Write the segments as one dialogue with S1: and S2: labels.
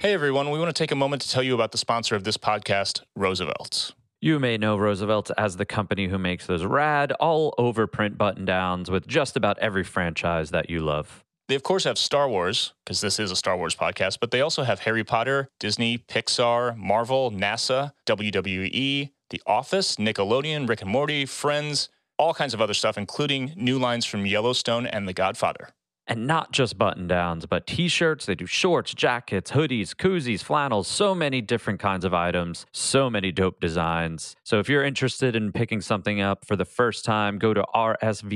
S1: Hey everyone, we want to take a moment to tell you about the sponsor of this podcast, Roosevelt's.
S2: You may know Roosevelt as the company who makes those rad, all over print button downs with just about every franchise that you love.
S1: They, of course, have Star Wars, because this is a Star Wars podcast, but they also have Harry Potter, Disney, Pixar, Marvel, NASA, WWE, The Office, Nickelodeon, Rick and Morty, Friends, all kinds of other stuff, including new lines from Yellowstone and The Godfather.
S2: And not just button downs, but t shirts. They do shorts, jackets, hoodies, koozies, flannels, so many different kinds of items, so many dope designs. So if you're interested in picking something up for the first time, go to rsvlts.com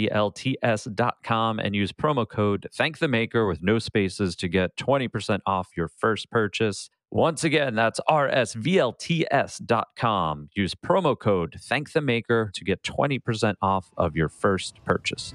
S2: and use promo code Thank the Maker with no spaces to get 20% off your first purchase. Once again, that's rsvlts.com. Use promo code Thank the Maker to get 20% off of your first purchase.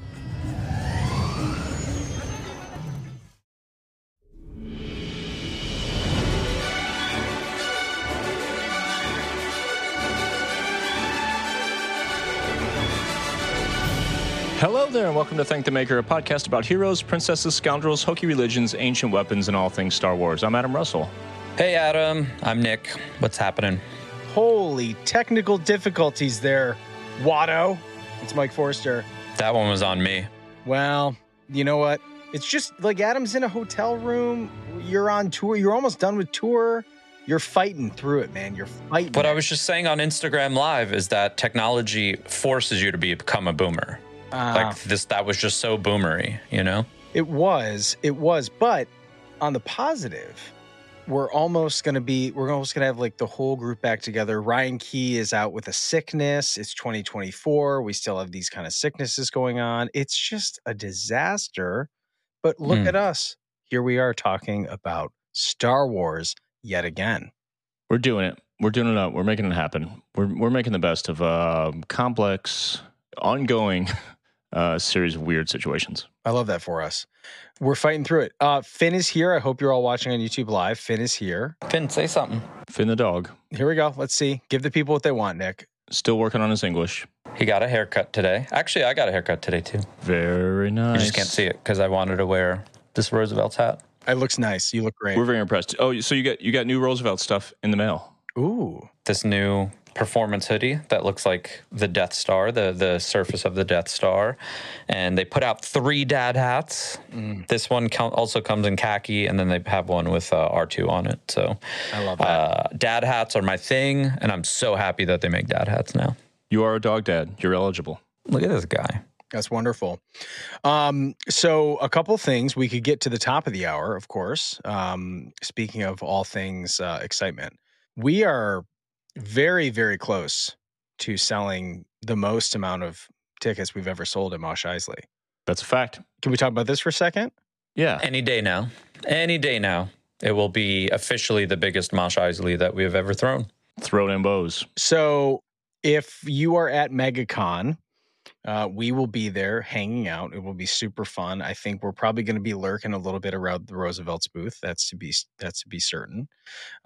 S1: Hello there, and welcome to Thank the Maker, a podcast about heroes, princesses, scoundrels, hokey religions, ancient weapons, and all things Star Wars. I'm Adam Russell.
S3: Hey, Adam. I'm Nick. What's happening?
S4: Holy technical difficulties there, Watto. It's Mike Forster.
S3: That one was on me.
S4: Well, you know what? It's just like Adam's in a hotel room. You're on tour. You're almost done with tour. You're fighting through it, man. You're fighting.
S3: What
S4: it.
S3: I was just saying on Instagram Live is that technology forces you to become a boomer. Like this, that was just so boomery, you know?
S4: it was. It was. But on the positive, we're almost going to be, we're almost going to have like the whole group back together. Ryan Key is out with a sickness. It's 2024. We still have these kind of sicknesses going on. It's just a disaster. But look
S3: Hmm.
S4: at us. Here we are talking about Star Wars yet again.
S1: We're doing it. We're doing it up. We're making it happen. We're, we're making the best of a complex, ongoing uh, series of weird situations.
S4: I love that for us. We're fighting through it. Uh, Finn is here. I hope you're all watching on YouTube Live. Finn is here.
S3: Finn, say something.
S1: Finn the dog,
S4: Here we go. Let's see. Give the people what they want, Nick.
S1: still working on his English.
S3: He got a haircut today. Actually, I got a haircut today too.
S1: Very nice.
S3: You just can't see it because I wanted to wear this Roosevelt's hat.
S4: It looks nice. You look great.
S1: We're very impressed. Oh, so you got you got new Roosevelt stuff in the mail.
S4: Ooh.
S3: This new performance hoodie that looks like the Death Star, the the surface of the Death Star, and they put out three dad hats.
S4: Mm.
S3: This one count also comes in khaki, and then they have one with uh, R2 on it. So,
S4: I love that.
S3: uh, dad hats are my thing, and I'm so happy that they make dad hats now.
S1: You are a dog dad. You're eligible.
S3: Look at this guy.
S4: That's wonderful. Um, so a couple things we could get to the top of the hour, of course. Um, speaking of all things uh, excitement, we are very, very close to selling the most amount of tickets we've ever sold at Mosh Eisley.
S1: That's a fact.
S4: Can we talk about this for a second?
S1: Yeah.
S3: Any day now, any day now, it will be officially the biggest Mosh Eisley that we have ever thrown.
S1: Throw in bows.
S4: So if you are at MegaCon, uh, we will be there hanging out. It will be super fun. I think we're probably going to be lurking a little bit around the Roosevelt's booth. That's to be that's to be certain.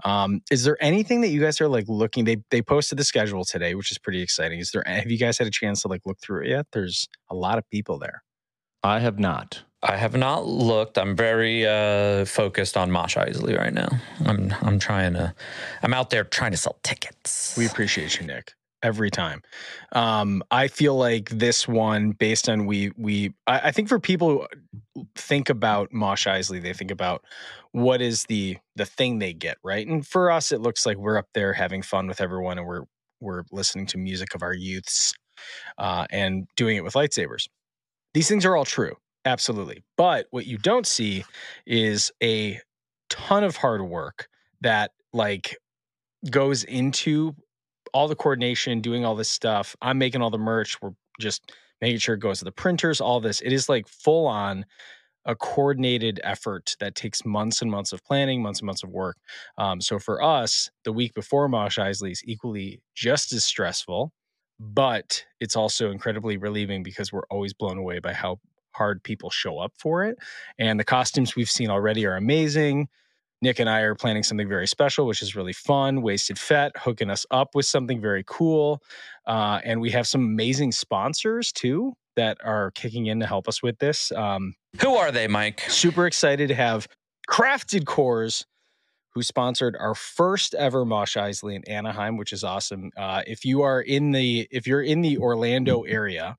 S4: Um, is there anything that you guys are like looking? They they posted the schedule today, which is pretty exciting. Is there have you guys had a chance to like look through it yet? There's a lot of people there.
S1: I have not.
S3: I have not looked. I'm very uh, focused on Mosh Eisley right now. I'm I'm trying to. I'm out there trying to sell tickets.
S4: We appreciate you, Nick, every time. Um, I feel like this one, based on we we, I, I think for people who think about Mosh Eisley, they think about what is the the thing they get, right? And for us, it looks like we're up there having fun with everyone, and we're we're listening to music of our youths, uh, and doing it with lightsabers. These things are all true, absolutely. But what you don't see is a ton of hard work that like goes into all the coordination, doing all this stuff. I'm making all the merch. We're just making sure it goes to the printers, all this. It is like full on a coordinated effort that takes months and months of planning, months and months of work. Um, so for us, the week before Mosh Eisley is equally just as stressful, but it's also incredibly relieving because we're always blown away by how hard people show up for it. And the costumes we've seen already are amazing. Nick and I are planning something very special, which is really fun. Wasted Fett hooking us up with something very cool. Uh, and we have some amazing sponsors too that are kicking in to help us with this. Um,
S3: Who are they, Mike?
S4: super excited to have Crafted Cores, who sponsored our first ever Mosh Eisley in Anaheim, which is awesome. Uh, if you are in the if you're in the Orlando area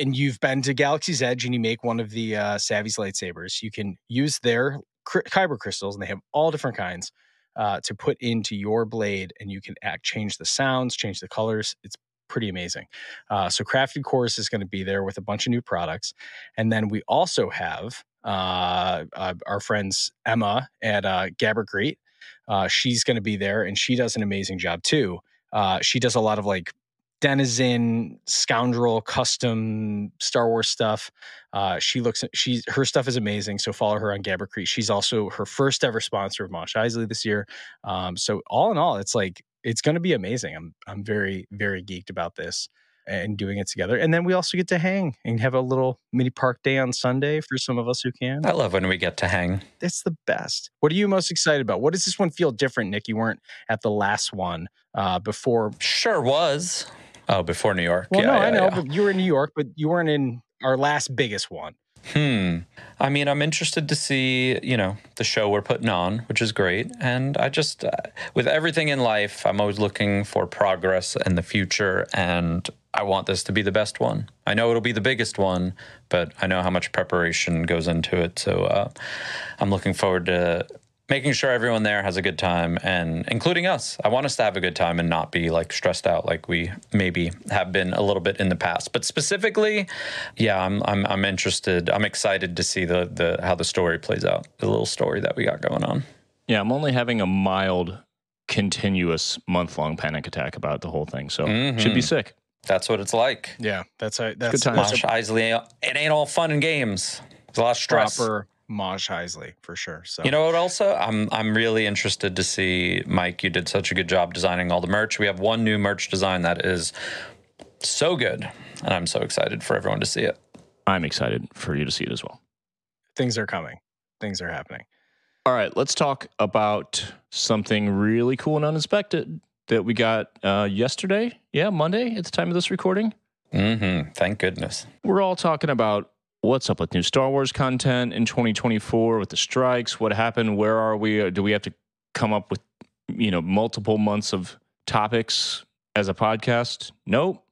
S4: and you've been to Galaxy's Edge and you make one of the uh, Savi's lightsabers, you can use their kyber crystals, and they have all different kinds uh, to put into your blade, and you can act change the sounds, change the colors. It's pretty amazing. Uh, so Crafted Cores is going to be there with a bunch of new products, and then we also have uh, uh, our friends Emma at uh, Gabbert Uh, she's going to be there, and she does an amazing job too. Uh, she does a lot of like denizen scoundrel custom star wars stuff. Uh she looks she's her stuff is amazing so follow her on Gabbert Crete. she's also her first ever sponsor of mosh eisley this year. Um so all in all it's like it's going to be amazing. I'm i'm very very geeked about this and doing it together. And then we also get to hang and have a little mini park day on sunday for some of us who can.
S3: I love when we get to hang.
S4: it's the best. What are you most excited about? What does this one feel different nick? You weren't at the last one uh before.
S3: Sure was. Oh, before New York.
S4: Well,
S3: yeah,
S4: no,
S3: yeah,
S4: I know,
S3: yeah.
S4: but you were in New York, but you weren't in our last biggest one.
S3: Hmm. I mean, I'm interested to see, you know, the show we're putting on, which is great. And I just, uh, with everything in life, I'm always looking for progress in the future. And I want this to be the best one. I know it'll be the biggest one, but I know how much preparation goes into it. So uh, I'm looking forward to making sure everyone there has a good time and including us. I want us to have a good time and not be like stressed out like we maybe have been a little bit in the past. But specifically, yeah, I'm I'm I'm interested. I'm excited to see the the how the story plays out. The little story that we got going on.
S1: Yeah, I'm only having a mild, continuous month long panic attack about the whole thing. So mm-hmm. should be sick.
S3: That's what it's like.
S4: Yeah, that's a that's,
S1: good time.
S4: that's
S3: Mosh Eisley, it ain't all fun and games. There's a lot of stress.
S4: proper Mosh Heisley for sure. So
S3: You know what? Also, I'm I'm really interested to see Mike. You did such a good job designing all the merch. We have one new merch design that is so good, and I'm so excited for everyone to see it.
S1: I'm excited for you to see it as well.
S4: things are coming, things are happening.
S1: All right, let's talk about something really cool and unexpected that we got uh, yesterday. Yeah, Monday at the time of this recording.
S3: Mm-hmm. Thank goodness.
S1: We're all talking about what's up with new Star Wars content in 2024 with the strikes. What happened? Where are we? Uh, Do we have to come up with you know multiple months of topics as a podcast? Nope.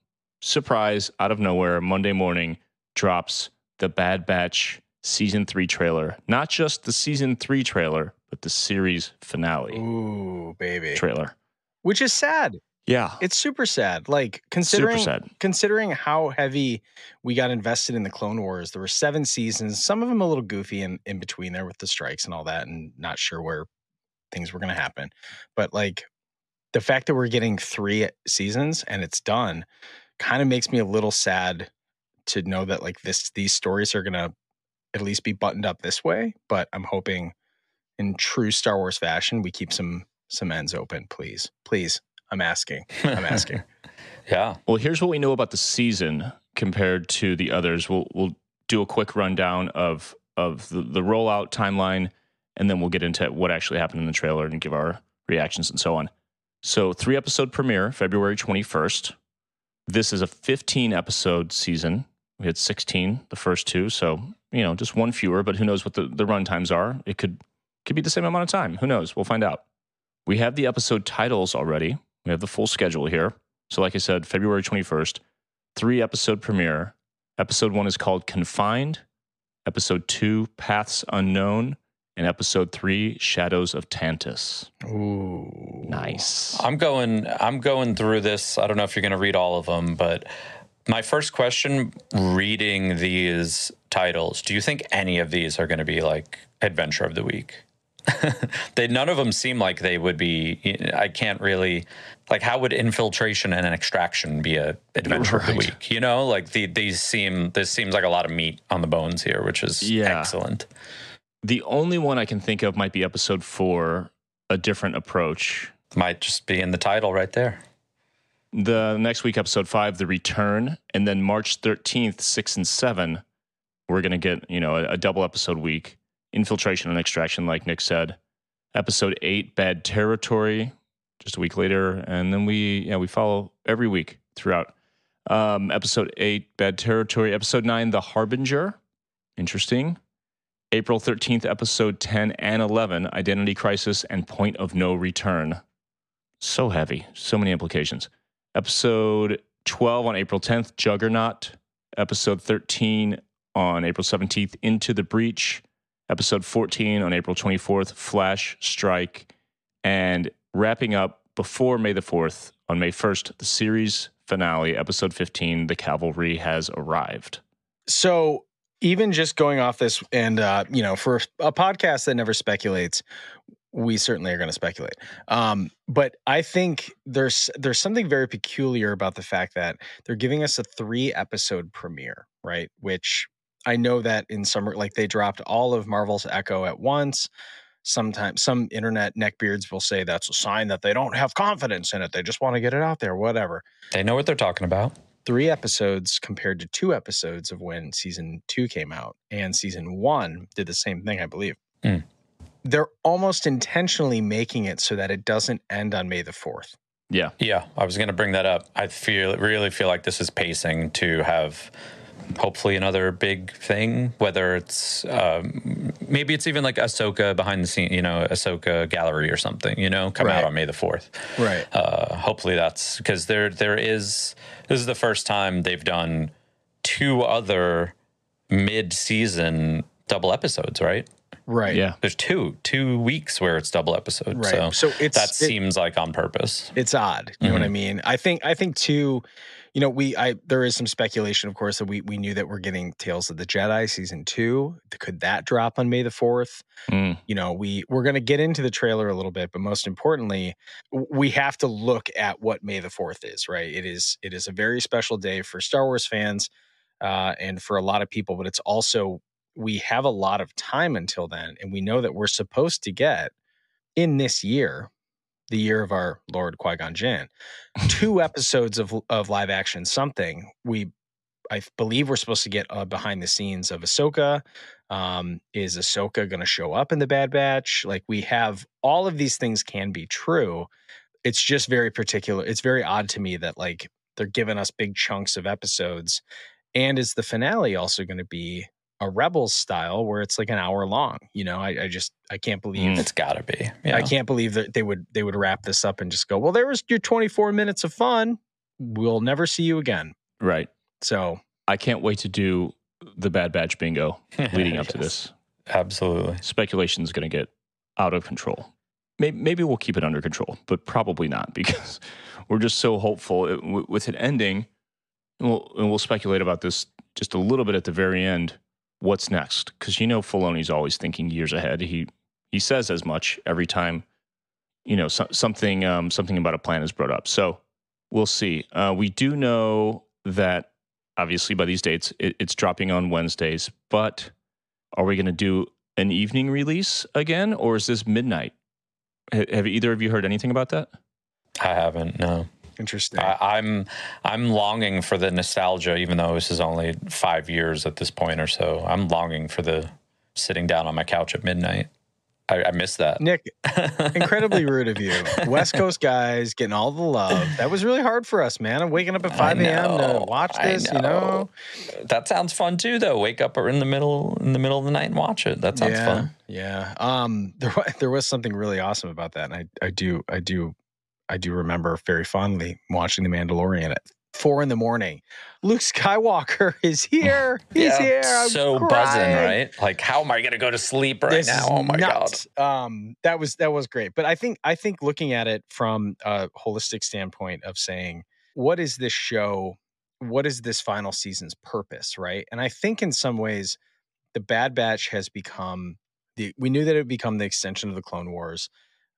S1: Surprise! Out of nowhere, Monday morning drops the Bad Batch season three trailer. Not just the season three trailer, but the series finale
S4: Ooh, baby,
S1: trailer.
S4: which is sad.
S1: Yeah,
S4: It's super sad. Like considering
S1: sad.
S4: considering how heavy we got invested in the Clone Wars, there were seven seasons, some of them a little goofy in, in between there with the strikes and all that, and not sure where things were going to happen. But like the fact that we're getting three seasons and it's done kind of makes me a little sad to know that like this these stories are going to at least be buttoned up this way. But I'm hoping in true Star Wars fashion, we keep some some ends open, please. Please. I'm asking. I'm asking.
S3: yeah.
S1: Well, here's what we know about the season compared to the others. We'll we'll do a quick rundown of of the, the rollout timeline, and then we'll get into what actually happened in the trailer and give our reactions and so on. So, three episode premiere February 21st. This is a 15 episode season. We had 16 the first two, so you know just one fewer. But who knows what the the run times are? It could could be the same amount of time. Who knows? We'll find out. We have the episode titles already. We have the full schedule here. So, like I said, February 21st, three episode premiere. Episode one is called Confined, episode two, Paths Unknown, and episode three, Shadows of Tantiss.
S4: Ooh.
S1: Nice.
S3: I'm going. I'm going through this. I don't know if you're going to read all of them, but my first question, reading these titles, do you think any of these are going to be like adventure of the week? they none of them seem like they would be. I can't really like how would infiltration and an extraction be a adventure of the week? You know, like the, these seem. This seems like a lot of meat on the bones here, which is
S1: Yeah.
S3: excellent.
S1: The only one I can think of might be episode four, A Different Approach.
S3: Might just be in the title right there.
S1: The next week, episode five, The Return. And then March 13th, six and seven, we're going to get, you know, a, a double episode week. Infiltration and Extraction, like Nick said. Episode eight, Bad Territory, just a week later. And then we, yeah, we follow every week throughout. Um, episode eight, Bad Territory. Episode nine, The Harbinger. Interesting. April 13th, episode 10 and 11, Identity Crisis and Point of No Return. So heavy, so many implications. Episode 12 on April 10th, Juggernaut. Episode 13 on April 17th, Into the Breach. Episode 14 on April 24th, Flash Strike. And wrapping up before May the 4th, on May 1st, the series finale, episode 15, The Cavalry has arrived.
S4: So even just going off this and uh, you know, for a podcast that never speculates, we certainly are going to speculate. Um, but I think there's there's something very peculiar about the fact that they're giving us a three episode premiere, right? Which I know that in summer, like they dropped all of Marvel's Echo at once. Sometimes some internet neckbeards will say that's a sign that they don't have confidence in it. They just want to get it out there, whatever.
S3: They know what they're talking about.
S4: Three episodes compared to two episodes of when season two came out, and season one did the same thing, I believe.
S3: Mm.
S4: They're almost intentionally making it so that it doesn't end on May the 4th.
S1: Yeah.
S3: Yeah, I was going to bring that up. I feel really feel like this is pacing to have hopefully another big thing. Whether it's um, maybe it's even like Ahsoka behind the scene, you know, Ahsoka gallery or something. You know, come
S4: Right.
S3: out on May the fourth.
S4: Right.
S3: Uh, hopefully that's because there there is this is the first time they've done two other mid season double episodes, right?
S4: Right.
S1: Yeah.
S3: There's two two weeks where it's double episode.
S4: Right.
S3: So,
S4: So it's
S3: that
S4: it-
S3: seems like on purpose.
S4: it's odd you know what i mean i think i think too you know we i there is some speculation of course that we we knew that we're getting tales of the jedi season two. Could that drop on may the 4th
S1: Mm.
S4: you know we we're going to get into the trailer a little bit but most importantly we have to look at what may the 4th is right? It is it is a very special day for star wars fans uh, and for a lot of people but it's also we have a lot of time until then and we know that we're supposed to get in this year the year of our lord qui-gon jinn two episodes of of live action something we I believe we're supposed to get uh, behind the scenes of Ahsoka. Um, is Ahsoka going to show up in the Bad Batch? Like we have all of these things can be true. It's just very particular. It's very odd to me that like they're giving us big chunks of episodes, and is the finale also going to be a Rebels style where it's like an hour long? You know, I, I just I can't believe.
S3: It's got to be. Yeah.
S4: I can't believe that they would they would wrap this up and just go, well, there was your 24 minutes of fun. We'll never see you again.
S1: Right.
S4: So
S1: I can't wait to do the Bad Batch bingo leading up to this.
S3: Absolutely.
S1: Speculation is going to get out of control. Maybe, maybe we'll keep it under control, but probably not because we're just so hopeful It- w- with an ending. And we'll, and we'll speculate about this just a little bit at the very end. What's next? Because you know Filoni's always thinking years ahead. He he says as much every time, you know, so, something um, something about a plan is brought up. So we'll see. Uh, we do know that obviously by these dates it, it's dropping on Wednesdays, but are we going to do an evening release again, or is this midnight? Ha- Have either of you heard anything about that?
S3: I haven't. No.
S4: Interesting.
S3: I, I'm I'm longing for the nostalgia, even though this is only five years at this point or so. I'm longing for the sitting down on my couch at midnight. I, I miss that.
S4: Nick, incredibly rude of you. West Coast guys getting all the love. That was really hard for us, man. I'm waking up at 5 a.m. to watch this, you know?
S3: That sounds fun too, though. Wake up in the middle in the middle of the night and watch it. That sounds
S4: yeah,
S3: fun.
S4: Yeah. Um, there, there was something really awesome about that. And I, I do, I do, I do remember very fondly watching The Mandalorian at four in the morning. Luke Skywalker is here. He's here. I'm
S3: so buzzing, right? Like, how am I going to go to sleep right
S4: This
S3: now? Oh my
S4: nuts. Um, that was that was great. But I think I think looking at it from a holistic standpoint of saying, what is this show? What is this final season's purpose, right? And I think in some ways, the Bad Batch has become the. We knew that it would become the extension of the Clone Wars.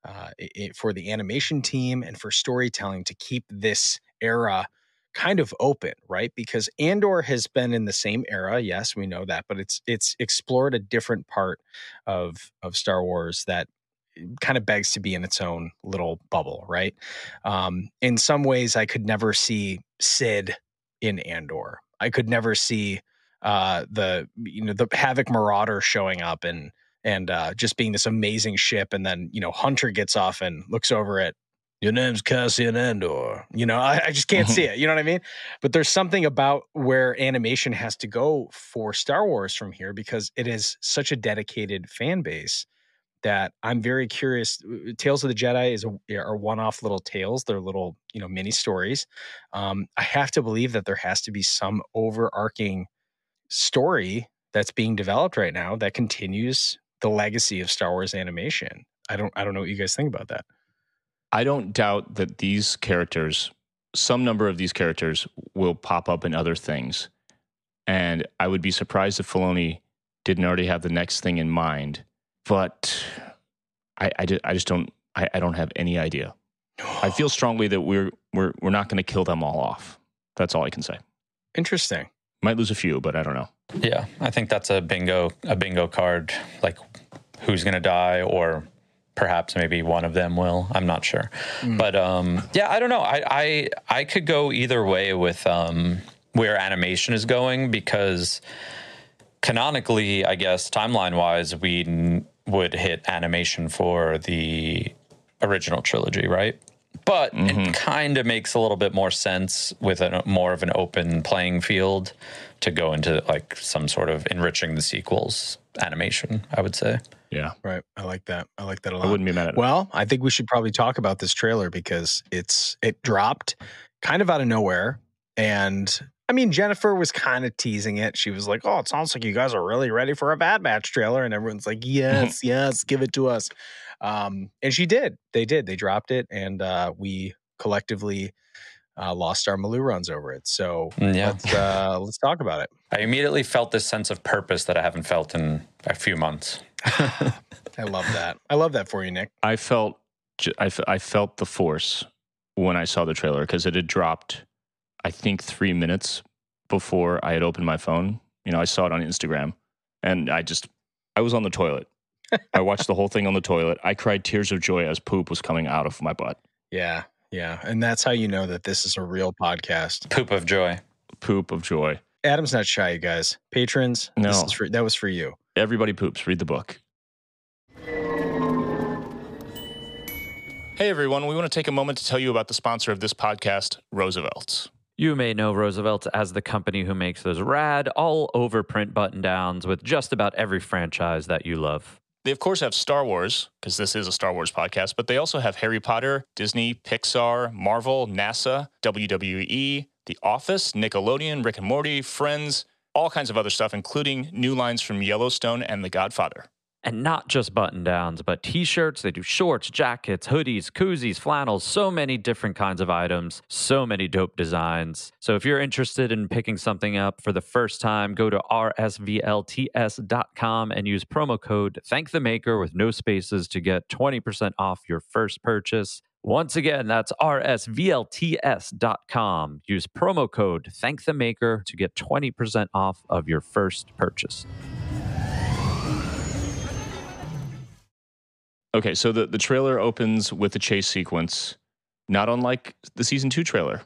S4: Uh, it, for the animation team and for storytelling to keep this era kind of open, right? Because Andor has been in the same era, yes, we know that, but it's it's explored a different part of of Star Wars that kind of begs to be in its own little bubble, right? Um, in some ways, I could never see Cid in Andor. I could never see uh, the you know the Havoc Marauder showing up and and uh, just being this amazing ship, and then you know Hunter gets off and looks over at your name's Cassian Andor. You know, I, I just can't
S1: Mhm.
S4: see it. You know what I mean? But there's something about where animation has to go for Star Wars from here because it is such a dedicated fan base that I'm very curious. uh, Tales of the Jedi is a, are one-off little tales. They're little, you know, mini stories. Um, I have to believe that there has to be some overarching story that's being developed right now that continues the legacy of Star Wars animation. I don't, I don't know what you guys think about that.
S1: I don't doubt that these characters, some number of these characters, will pop up in other things. And I would be surprised if Filoni didn't already have the next thing in mind. But I, I, just, I just don't. I, I don't have any idea. I feel strongly that we're we're we're not going to kill them all off. That's all I can say.
S4: interesting.
S1: Might lose a few, but I don't know.
S3: Yeah, I think that's a bingo a bingo card. Like who's gonna die, or perhaps maybe one of them will. I'm not sure,
S4: Mm.
S3: but um, yeah, I don't know. I I I could go either way with um, where animation is going because canonically, I guess timeline wise, we n- would hit animation for the original trilogy, right? But it mm-hmm. kind of makes a little bit more sense with a more of an open playing field to go into like some sort of enriching the sequels animation, I would say.
S1: Yeah,
S4: Right. I like that. I like that a lot.
S1: i wouldn't be mad at it.
S4: Well, I think we should probably talk about this trailer because it's it dropped kind of out of nowhere. And I mean, Jennifer was kind of teasing it. She was like, Oh, it sounds like you guys are really ready for a Bad Batch trailer. And everyone's like, Yes, yes, give it to us. Um, and she did. They did. They dropped it, and uh, we collectively uh, lost our Maloo runs over it. So
S3: Mm, Yeah.
S4: let's uh, let's talk about it.
S3: I immediately felt this sense of purpose that I haven't felt in a few months.
S4: I love that. I love that for you, Nick.
S1: I felt j- I, fe- I felt the force when I saw the trailer because it had dropped, I think three minutes before I had opened my phone. You know, I saw it on Instagram, and I just I was on the toilet. I watched the whole thing on the toilet. I cried tears of joy as poop was coming out of my butt.
S4: Yeah, yeah, and that's how you know that this is a real podcast.
S3: Poop of joy.
S1: Poop of joy.
S4: Adam's not shy, you guys. Patrons, this
S1: No.
S4: is for, that was for you.
S1: Everybody poops. Read the book. Hey everyone, we want to take a moment to tell you about the sponsor of this podcast, Roosevelt's.
S2: You may know Roosevelt as the company who makes those rad, all over print button downs with just about every franchise that you love.
S1: They, of course, have Star Wars, because this is a Star Wars podcast, but they also have Harry Potter, Disney, Pixar, Marvel, NASA, WWE, The Office, Nickelodeon, Rick and Morty, Friends, all kinds of other stuff, including new lines from Yellowstone and The Godfather.
S2: And not just button downs, but t shirts. They do shorts, jackets, hoodies, koozies, flannels, so many different kinds of items, so many dope designs. So if you're interested in picking something up for the first time, go to rsvlts.com and use promo code Thank the Maker with no spaces to get 20% off your first purchase. Once again, that's rsvlts.com. Use promo code Thank the Maker to get 20% off of your first purchase.
S1: Okay, so the, the trailer opens with a chase sequence, not unlike the season two trailer.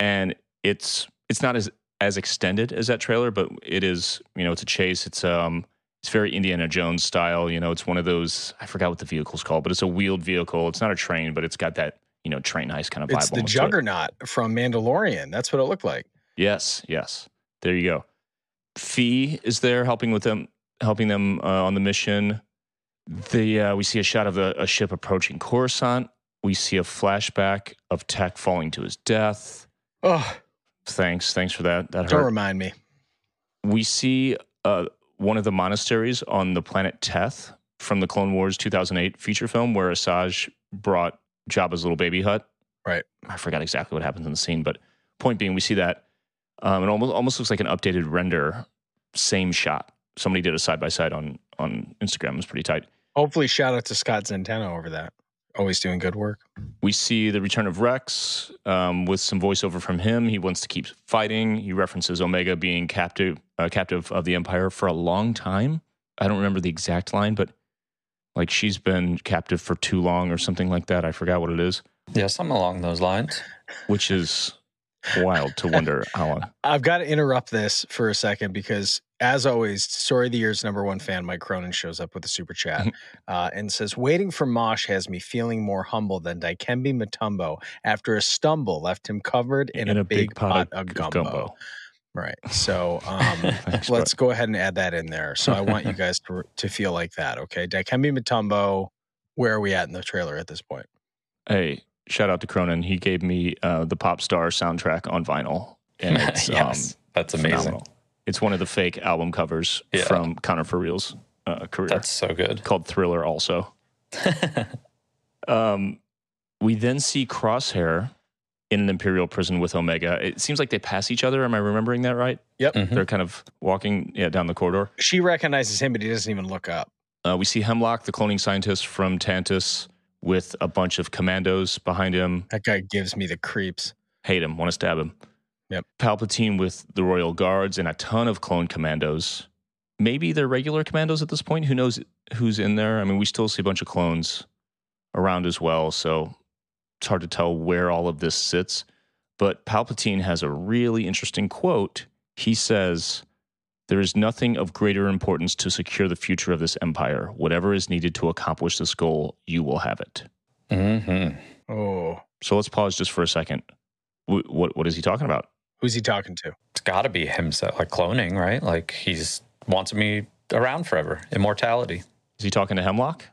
S1: And it's it's not as as extended as that trailer, but it is, you know, it's a chase. It's um it's very Indiana Jones style. You know, it's one of those I forgot what the vehicle's called, but it's a wheeled vehicle. It's not a train, but it's got that, you know, train heist kind of vibe.
S4: It's the
S1: to it.
S4: Juggernaut from Mandalorian. That's what it looked like.
S1: Yes, yes. There you go. Phee is there helping with them, helping them uh, on the mission. The uh, we see a shot of the, a ship approaching Coruscant. We see a flashback of Tech falling to his death.
S4: Oh,
S1: Thanks, thanks for that. That hurt.
S4: don't remind me.
S1: We see uh, one of the monasteries on the planet Teth from the Clone Wars 2008 feature film, where Asajj brought Jabba's little baby Hutt.
S4: Right.
S1: I forgot exactly what happens in the scene, but point being, we see that. Um, it almost almost looks like an updated render, same shot. Somebody did a side by side on on Instagram. It was pretty tight.
S4: Hopefully, shout out to Scott Zenteno over that. Always doing good work.
S1: We see the return of Rex um, with some voiceover from him. He wants to keep fighting. He references Omega being captive uh, captive of the Empire for a long time. I don't remember the exact line, but like she's been captive for too long or something like that. I forgot what it is,
S3: Yeah, something along those lines.
S1: which is wild to wonder how long.
S4: I've got to interrupt this for a second because, as always, Story of the Year's number one fan, Mike Cronin, shows up with a super chat uh, and says, Waiting for Mosh has me feeling more humble than Dikembe Mutombo after a stumble left him covered in, a, big, pot, of gumbo. Right. So um,
S1: Thanks,
S4: let's go ahead and add that in there. So I want you guys to, to feel like that. Okay. Dikembe Mutombo, where are we at in the trailer at this point?
S1: Hey, shout out to Cronin. He gave me uh, the Pop Star soundtrack on vinyl, and it's
S3: yes,
S1: um,
S3: that's amazing.
S1: phenomenal. It's one of the fake album covers
S3: Yeah.
S1: from Conner4Real's uh, career.
S3: That's so good.
S1: called Thriller. Also, um, we then see Crosshair in an Imperial prison with Omega. It seems like they pass each other. Am I remembering that right?
S3: Mhm.
S1: They're kind of walking yeah down the corridor.
S4: She recognizes him, but he doesn't even look up.
S1: Uh, we see Hemlock, the cloning scientist from Tantiss, with a bunch of commandos behind him.
S4: That guy gives me the creeps.
S1: hate him, want to stab him.
S4: Yep.
S1: Palpatine with the Royal Guards and a ton of clone commandos. Maybe they're regular commandos at this point. Who knows who's in there? I mean, we still see a bunch of clones around as well, so it's hard to tell where all of this sits. But Palpatine has a really interesting quote. He says, There is nothing of greater importance to secure the future of this empire. Whatever is needed to accomplish this goal, you will have it.
S3: Mhm.
S4: Oh,
S1: So let's pause just for a second. Wh- What, what is he talking about?
S4: who's he talking to?
S3: It's got to be himself, like cloning, right? Like he's wants me around forever, immortality.
S1: Is he talking to Hemlock?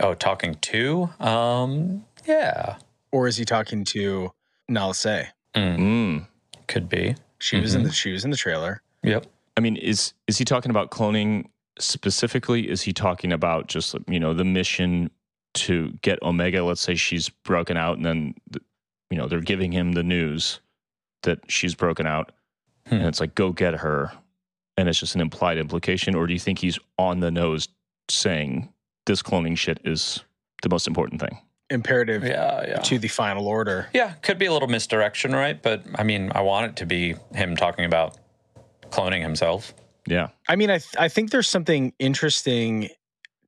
S3: Oh, talking to? Um, yeah,
S4: Or is he talking to Nala Se?
S3: Mm,
S1: Mm.
S3: could be.
S4: She was in the she was in the trailer.
S3: Yep.
S1: I mean, is is he talking about cloning specifically? Is he talking about just you know the mission to get Omega? Let's say she's broken out, and then you know they're giving him the news that she's broken out,
S3: Hmm.
S1: and it's like go get her, and it's just an implied implication. Or do you think he's on the nose saying this cloning shit is the most important thing?
S4: Imperative
S3: Yeah, yeah.
S4: to the final order.
S3: Yeah, could be a little misdirection, right? But I mean, I want it to be him talking about cloning himself.
S1: Yeah,
S4: I mean, I th- I think there's something interesting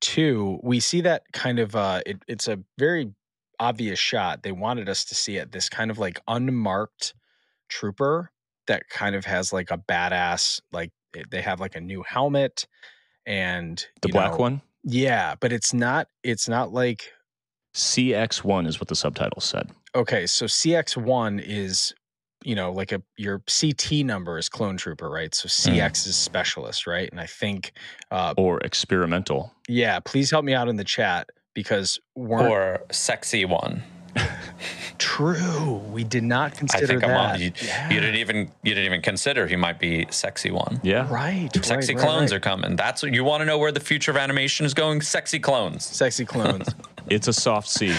S4: too. We see that kind of uh it, it's a very obvious shot. They wanted us to see it. This kind of like unmarked trooper that kind of has like a badass like they have like a new helmet and
S1: the black
S4: know-
S1: one.
S4: Yeah, but it's not it's not like
S1: CX1 is what the subtitle said.
S4: okay, so CX1 is you know like a your CT number is clone trooper, right? So CX is specialist, right? And I think uh
S1: Or experimental.
S4: yeah, please help me out in the chat because weren't
S3: Or sexy one.
S4: true. We did not
S3: I
S4: consider
S3: think
S4: that.
S3: I'm on. You,
S4: Yeah.
S3: you didn't even you didn't even consider he might be sexy one.
S1: Yeah.
S4: right.
S3: Sexy
S4: right, right,
S3: clones
S4: right.
S3: are coming. That's what you want to know where the future of animation is going. Sexy clones.
S4: sexy clones.
S1: It's a soft C.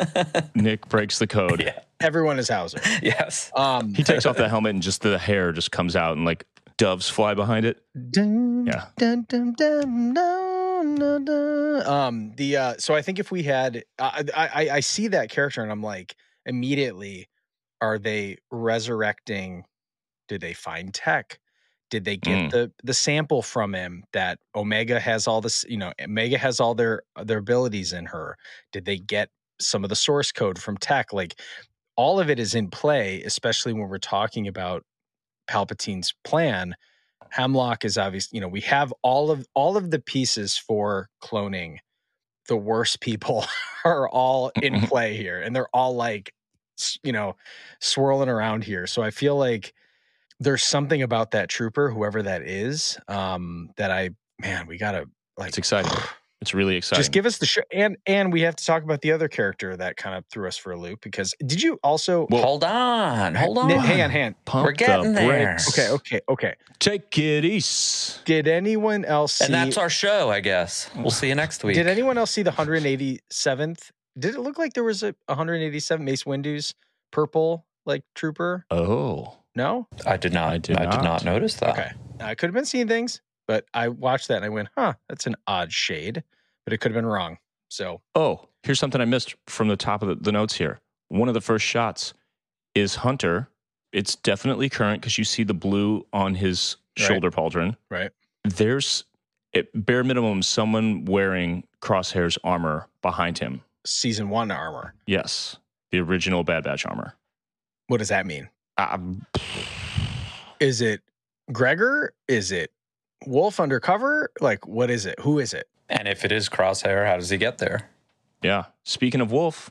S1: Nick breaks the code.
S3: Yeah.
S4: Everyone is Hauser.
S3: Yes.
S4: Um,
S1: He takes off the helmet and just the hair just comes out and like doves fly behind it.
S4: Dun,
S1: Yeah.
S4: dun, dun, dun, dun, dun, dun. Um, the uh, so I think if we had, I, I I see that character and I'm like immediately, are they resurrecting? Did they find tech? Did they get
S1: Mm.
S4: the the sample from him that Omega has all this? You know, Omega has all their their abilities in her. Did they get some of the source code from tech? Like all of it is in play, especially when we're talking about Palpatine's plan. Hemlock is obvious. You know, we have all of all of the pieces for cloning. The worst people are all in play here, and they're all like, you know, swirling around here. So I feel like there's something about that trooper, whoever that is, um, that I man, we gotta like
S1: It's exciting. It's really exciting.
S4: just give us the show, and and we have to talk about the other character that kind of threw us for a loop because did you also?
S1: Well,
S3: hold on. Hold on.
S4: Ni- hang on, hang on.
S1: Pump
S3: we're getting
S1: the
S3: there.
S1: brakes.
S4: Okay, okay, okay.
S1: Take it easy.
S4: Did anyone else see?
S3: And that's our show, I guess. We'll see you next week.
S4: Did anyone else see the 187th? Did it look like there was a 187 Mace Windu's purple like trooper?
S1: Oh.
S4: No.
S3: I did not.
S1: I did.
S3: I
S1: did
S3: did,
S1: not.
S3: not. notice that.
S4: Okay, I could have been seeing things, but I watched that and I went, "Huh, that's an odd shade," but it could have been wrong. So
S1: Oh, here's something I missed from the top of the, the notes here. One of the first shots is Hunter. It's definitely current because you see the blue on his
S4: Right.
S1: shoulder pauldron.
S4: right,
S1: There's, at bare minimum, someone wearing Crosshair's armor behind him.
S4: season one armor.
S1: Yes. The original Bad Batch armor.
S4: What does that mean?
S1: Um,
S4: Is it Gregor? Is it Wolffe undercover? Like, what is it? Who is it?
S3: And if it is Crosshair, how does he get there?
S1: yeah. Speaking of Wolffe,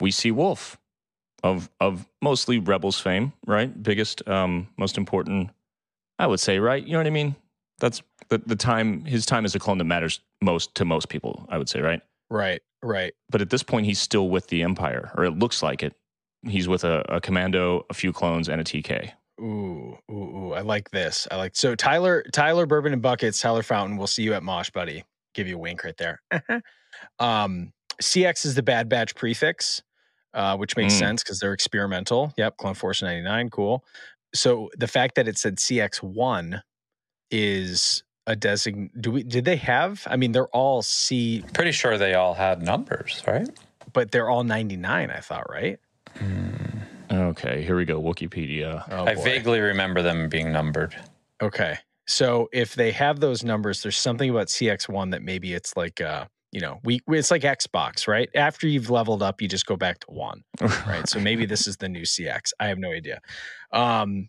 S1: we see Wolffe of of mostly Rebels fame, right? Biggest, um, most important, I would say, right? You know what I mean? That's the the time. His time as a clone that matters most to most people. I would say, right?
S4: Right, right.
S1: But at this point, he's still with the Empire, or it looks like it. He's with a, a commando, a few clones, and a TK.
S4: Ooh, ooh, ooh. I like this. I like so Tyler, Tyler Bourbon and Buckets, Tyler Fountain. We'll see you at Mosh, buddy. Give you a wink right there. um, CX is the Bad Batch prefix, uh, which makes
S1: Mm.
S4: sense because they're experimental. Yep, Clone Force 99, cool. So the fact that it said CX1 is a design. Do we did they have? I mean, they're all C,
S3: Pretty sure they all had numbers, right?
S4: but they're all 99, I thought, right?
S1: Okay, here we go. Wikipedia.
S4: Oh,
S3: I
S4: boy.
S3: vaguely remember them being numbered.
S4: Okay. So if they have those numbers, there's something about CX1 that maybe it's like uh, you know, we it's like Xbox, right? After you've leveled up, you just go back to one, right? so maybe this is the new CX. I have no idea. Um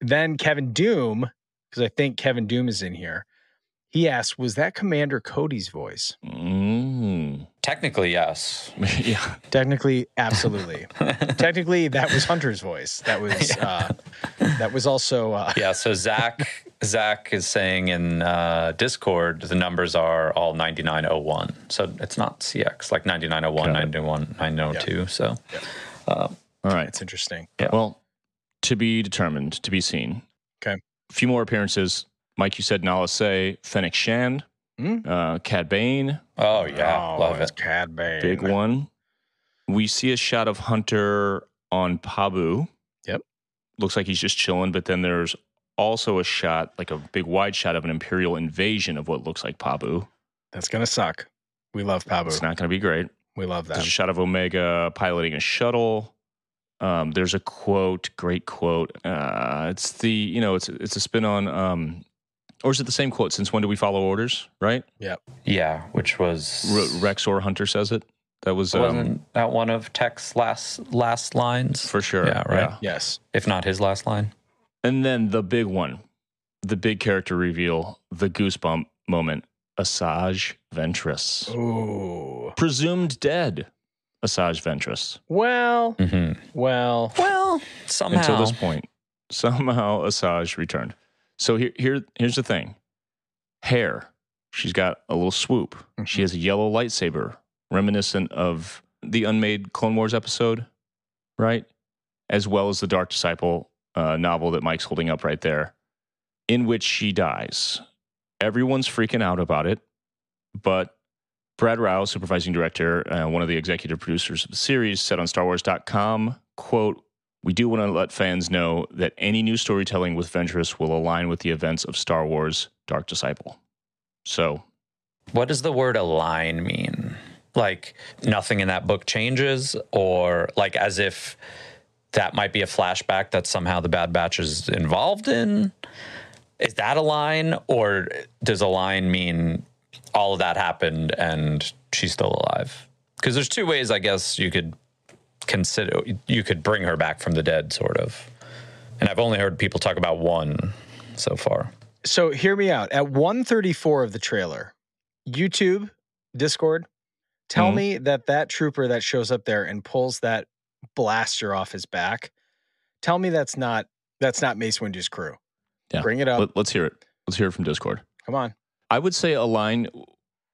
S4: then Kevin Doom, because I think Kevin Doom is in here. He asked, was that Commander Cody's voice?
S1: Mm.
S3: Technically, yes.
S1: yeah.
S4: Technically, absolutely. Technically, that was Hunter's voice. That was uh that was also uh
S3: yeah. So Zach, Zach is saying in uh, Discord the numbers are all 9901. So it's not CX like 9901,
S1: Got it.
S3: 901, 902. So
S1: All right.
S4: it's interesting.
S3: Yeah.
S1: Well, to be determined, to be seen.
S4: Okay.
S1: A few more appearances. Mike, you said Nala Se, Fennec Shand,
S4: Hmm?
S1: uh, Cad Bane,
S3: oh yeah,
S4: Oh,
S3: love it.
S4: Cad Bane.
S1: big one. We see a shot of Hunter on Pabu.
S4: Yep.
S1: Looks like he's just chilling, but then there's also a shot, like a big wide shot of an Imperial invasion of what looks like Pabu.
S4: That's gonna suck. We love Pabu.
S1: It's not going to be great.
S4: we love that.
S1: There's a shot of Omega piloting a shuttle. Um, there's a quote, great quote. Uh, it's the you know it's it's a spin on, um, or is it the same quote? Since when do we follow orders? Right?
S3: Yeah, Yeah, which was
S1: Re- Rex or Hunter says it. That was um,
S3: wasn't that one of Tech's last last lines?
S1: for sure.
S3: Yeah, right.
S4: yes.
S3: If not his last line.
S1: And then the big one, the big character reveal, the goosebump moment. Asajj Ventress,
S4: Ooh.
S1: presumed dead. Asajj Ventress.
S4: Well,
S3: hmm
S4: well.
S3: Well, somehow.
S1: until this point. Somehow Asajj returned. So here, here, here's the thing: hair. She's got a little swoop. She has a yellow lightsaber, reminiscent of the unmade Clone Wars episode, right? As well as the Dark Disciple uh, novel that Mike's holding up right there, in which she dies. Everyone's freaking out about it, but Brad Rau, supervising director, uh, one of the executive producers of the series, said on StarWars.com, "quote We do want to let fans know that any new storytelling with Ventress will align with the events of Star Wars: Dark Disciple." So,
S3: What does the word align mean? Like nothing in that book changes, or like as if that might be a flashback that somehow the Bad Batch is involved in? Is that a line, or does a line mean all of that happened and she's still alive? Because there's two ways, I guess, you could consider you could bring her back from the dead, sort of. And I've only heard people talk about one so far.
S4: So hear me out. At 134 of the trailer, YouTube, Discord, tell
S1: Mhm.
S4: me that that trooper that shows up there and pulls that blaster off his back, tell me that's not that's not Mace Windu's crew.
S1: Yeah.
S4: Bring it up.
S1: let's hear it. Let's hear it from Discord.
S4: Come on.
S1: I would say a line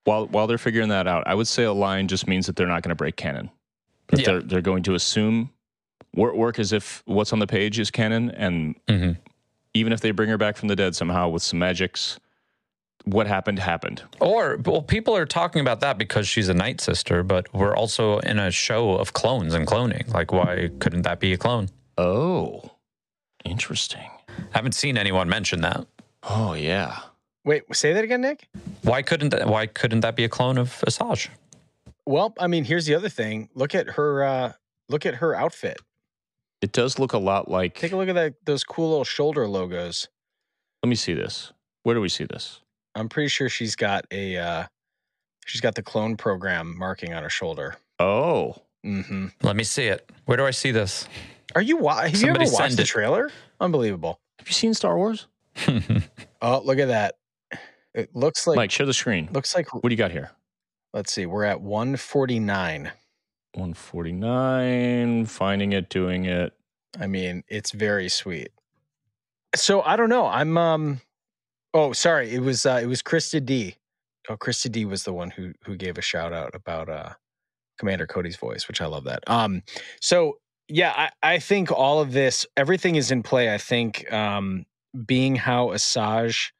S1: while while they're figuring that out. I would say a line just means that they're not going to break canon. That
S3: Yeah.
S1: they're they're going to assume work, work as if what's on the page is canon, and
S3: Mm-hmm.
S1: even if they bring her back from the dead somehow with some magics, what happened happened.
S3: Or, well, people are talking about that because she's a night sister, but we're also in a show of clones and cloning. Like, why couldn't that be a clone?
S1: Oh, interesting.
S3: haven't seen anyone mention that.
S1: Oh yeah.
S4: Wait, say that again, Nick?
S3: Why couldn't that, why couldn't that be a clone of Asajj?
S4: Well, I mean, here's the other thing. Look at her uh look at her outfit.
S1: It does look a lot like.
S4: Take a look at that those cool little shoulder logos.
S1: Let me see this. Where do we see this?
S4: I'm pretty sure she's got a uh she's got the clone program marking on her shoulder.
S1: Oh,
S4: Mm-hmm.
S3: Let me see it. Where do I see this?
S4: Are you? wa- Have you
S3: Somebody
S4: ever watched the
S3: it.
S4: trailer? Unbelievable.
S1: Have you seen Star Wars?
S4: Oh, look at that. It looks like
S1: Mike, share the screen.
S4: looks like.
S1: What do you got here?
S4: Let's see. We're at 149.
S1: 149. Finding it, doing it.
S4: I mean, it's very sweet. So I don't know. I'm um oh sorry, it was uh it was Krista D. Oh, Krista D was the one who who gave a shout out about uh Commander Cody's voice, which I love that. Um so yeah, I, I think all of this, everything is in play. I think um being how Asajj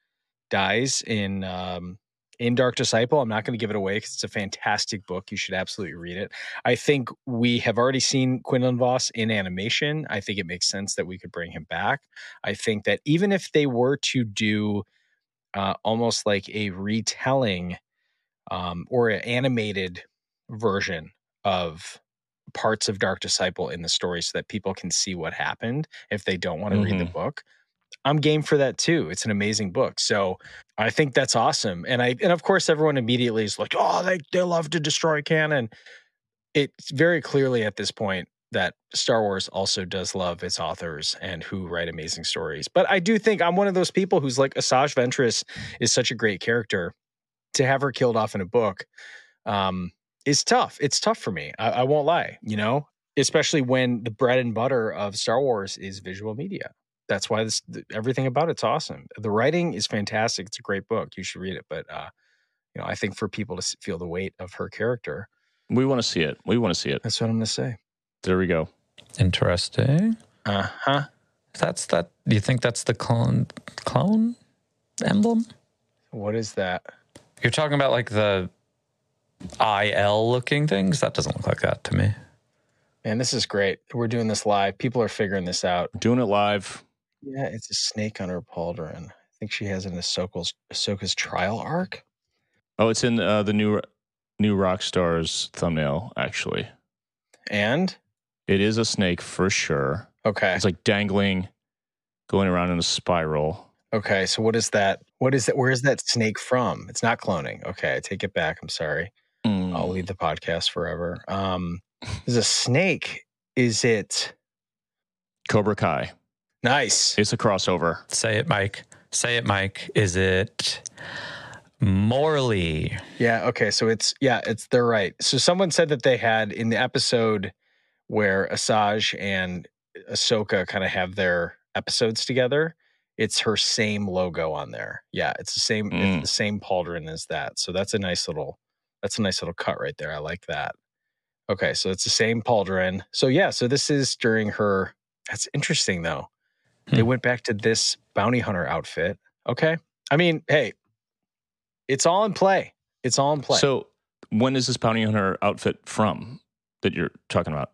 S4: dies in um in Dark Disciple, I'm not going to give it away because it's a fantastic book. You should absolutely read it. I think we have already seen Quinlan Vos in animation. I think it makes sense that we could bring him back. I think that even if they were to do uh, almost like a retelling um, or an animated version of parts of Dark Disciple in the story so that people can see what happened if they don't want to read the book. I'm game for that too. It's an amazing book. So I think that's awesome. And I and of course everyone immediately is like, oh, they, they love to destroy canon. It's very clearly at this point that Star Wars also does love its authors and who write amazing stories. But I do think I'm one of those people who's like Asajj Ventress is such a great character. To have her killed off in a book um, is tough. It's tough for me. I, I won't lie. You know, especially when the bread and butter of Star Wars is visual media. That's why this th- everything about it's awesome. The writing is fantastic. It's a great book. You should read it. But uh, you know, I think for people to feel the weight of her character,
S1: We want to see it. We want to see it.
S4: that's what I'm going to say.
S1: There we go.
S3: Interesting.
S4: Uh huh.
S3: That's that. Do you think that's the clone clone emblem?
S4: What is that?
S3: You're talking about like the IL looking things? That doesn't look like that to me.
S4: Man, this is great. We're doing this live. People are figuring this out.
S1: Doing it live.
S4: Yeah, it's a snake on her pauldron. I think she has an Ahsoka's, Ahsoka's trial arc.
S1: Oh, it's in uh, the new New Rockstars thumbnail. Actually,
S4: And
S1: it is a snake for sure.
S4: okay,
S1: It's like dangling, going around in a spiral.
S4: okay. So what is that? What is that? Where is that snake from? It's not cloning. Okay, I take it back. I'm sorry.
S1: Mm.
S4: I'll leave the podcast forever. Um, is a snake? Is it
S1: Cobra Kai.
S4: Nice?
S1: It's a crossover.
S3: Say it, Mike. Say it, Mike. Is it Morley?
S4: Yeah. Okay. So it's yeah. It's they're right. So someone said that they had in the episode where Asajj and Ahsoka kind of have their episodes together. It's her same logo on there. Yeah, it's the same.
S1: Mm.
S4: It's the same pauldron as that. So that's a nice little. That's a nice little cut right there. I like that. Okay, so it's the same pauldron. So yeah, so this is during her. That's interesting though. They
S3: Hmm.
S4: went back to this bounty hunter outfit. Okay, I mean, hey, it's all in play. It's all in play.
S1: So, when is this bounty hunter outfit from that you're talking about?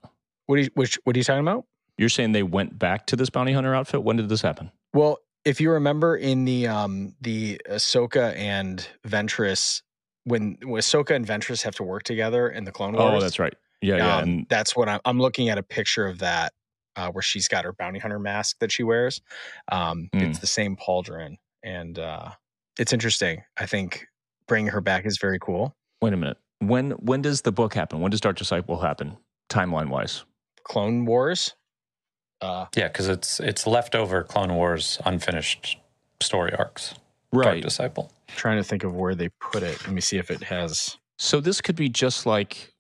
S4: what are you, which what are you talking about?
S1: You're saying they went back to this bounty hunter outfit? When did this happen?
S4: Well, if you remember in the um the Ahsoka and Ventress when, when Ahsoka and Ventress have to work together in the Clone Wars.
S1: Oh, that's right. Yeah, yeah.
S4: um,
S1: And
S4: that's what I'm, I'm looking at a picture of that uh, where she's got her bounty hunter mask that she wears. Um,
S1: Mm.
S4: It's the same pauldron, and uh, it's interesting. I think bringing her back is very cool.
S1: wait a minute. When when does the book happen? When does Dark Disciple happen, timeline wise?
S4: Clone Wars. Uh,
S3: Yeah, because it's it's leftover Clone Wars unfinished story arcs. Right, Dark Disciple.
S4: trying to think of where they put it. Let me see if it has.
S1: So this could be just like,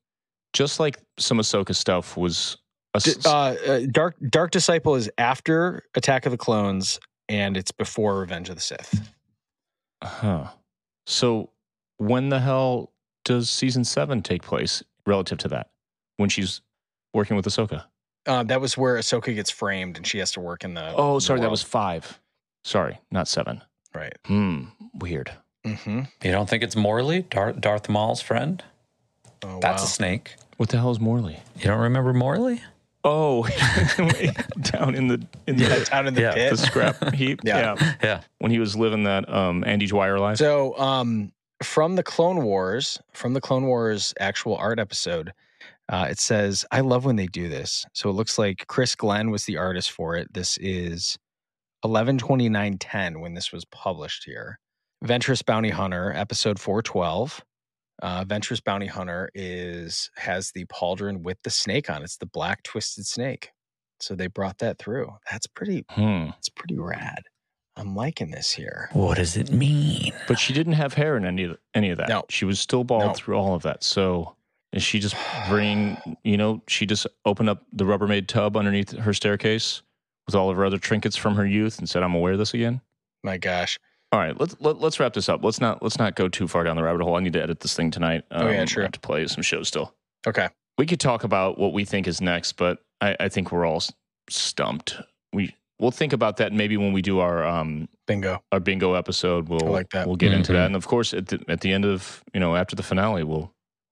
S1: just like some Ahsoka stuff was. A,
S4: D-
S1: s-
S4: uh, uh, Dark Dark Disciple is after Attack of the Clones, and it's before Revenge of the Sith.
S1: huh. So when the hell does season seven take place relative to that? When she's working with Ahsoka?
S4: Uh, that was where Ahsoka gets framed, and she has to work in the.
S1: Oh,
S4: the
S1: sorry, that was five. Sorry, not seven.
S4: right.
S1: Hmm. Weird.
S4: Mm-hmm.
S3: You don't think it's Morley, Darth, Darth Maul's friend?
S4: Oh,
S3: That's
S4: wow.
S3: a snake.
S1: What the hell is Morley?
S3: You don't remember Morley?
S1: Oh, down in the in the,
S4: yeah, down in the
S3: Yeah,
S4: pit.
S1: the scrap heap.
S4: Yeah.
S1: yeah.
S3: Yeah.
S1: When he was living that um, Andy Dwyer life.
S4: So, um, from the Clone Wars, from the Clone Wars actual art episode, uh, it says, "I love when they do this." So it looks like Chris Glenn was the artist for it. This is eleven twenty nine ten when this was published here. Ventress Bounty Hunter, episode four twelve. Uh, Ventress Bounty Hunter is has the pauldron with the snake on. It's the black twisted snake. So they brought that through. That's pretty.
S1: Hmm.
S4: That's pretty rad. I'm liking this here.
S3: What does it mean?
S1: But she didn't have hair in any of any of that.
S4: No.
S1: She was still bald
S4: No.
S1: through all of that. So is she just bring? You know, she just opened up the Rubbermaid tub underneath her staircase with all of her other trinkets from her youth and said, "I'm gonna wear this again."
S4: My gosh.
S1: All right, let's let, let's wrap this up. Let's not let's not go too far down the rabbit hole. I need to edit this thing tonight.
S4: Oh, yeah,
S1: Um,
S4: true.
S1: I have to play some shows still.
S4: Okay.
S1: We could talk about what we think is next, but I, I think we're all stumped. We we'll think about that maybe when we do our um
S4: Bingo.
S1: our bingo episode. We'll
S4: I like that.
S1: we'll get into
S3: Mhm.
S1: that, and of course at the at the end of you know after the finale, we'll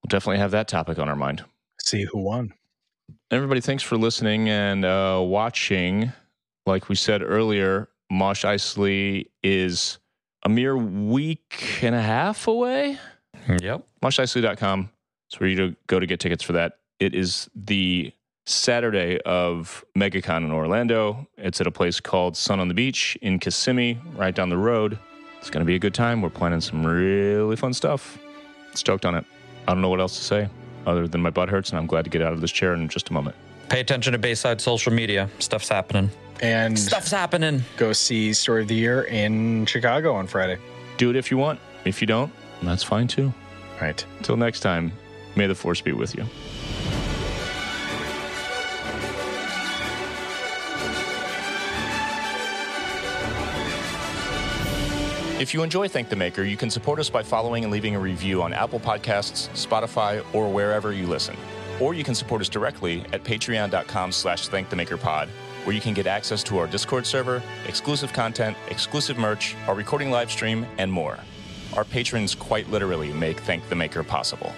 S1: we'll definitely have that topic on our mind.
S4: See who won.
S1: Everybody, thanks for listening and uh, watching. Like we said earlier, Mosh Eisley is a mere week and a half away.
S3: Yep.
S1: MoshEisley.com is where you to go to get tickets for that. It is the Saturday of MegaCon in Orlando. It's at a place called Sun on the Beach in Kissimmee, right down the road. It's going to be a good time. We're planning some really fun stuff. Stoked on it. I don't know what else to say other than my butt hurts, and I'm glad to get out of this chair in just a moment.
S3: Pay attention to Bayside social media. Stuff's happening.
S4: And
S3: Stuff's happening.
S4: go see Story of the Year in Chicago on Friday.
S1: Do it if you want. If you don't, that's fine too.
S4: Right.
S1: Until next time, may the force be with you. If you enjoy Thank the Maker, you can support us by following and leaving a review on Apple Podcasts, Spotify, or wherever you listen. Or you can support us directly at patreon.com slash thankthemakerpod, where you can get access to our Discord server, exclusive content, exclusive merch, our recording live stream, and more. Our patrons quite literally make Thank the Maker possible.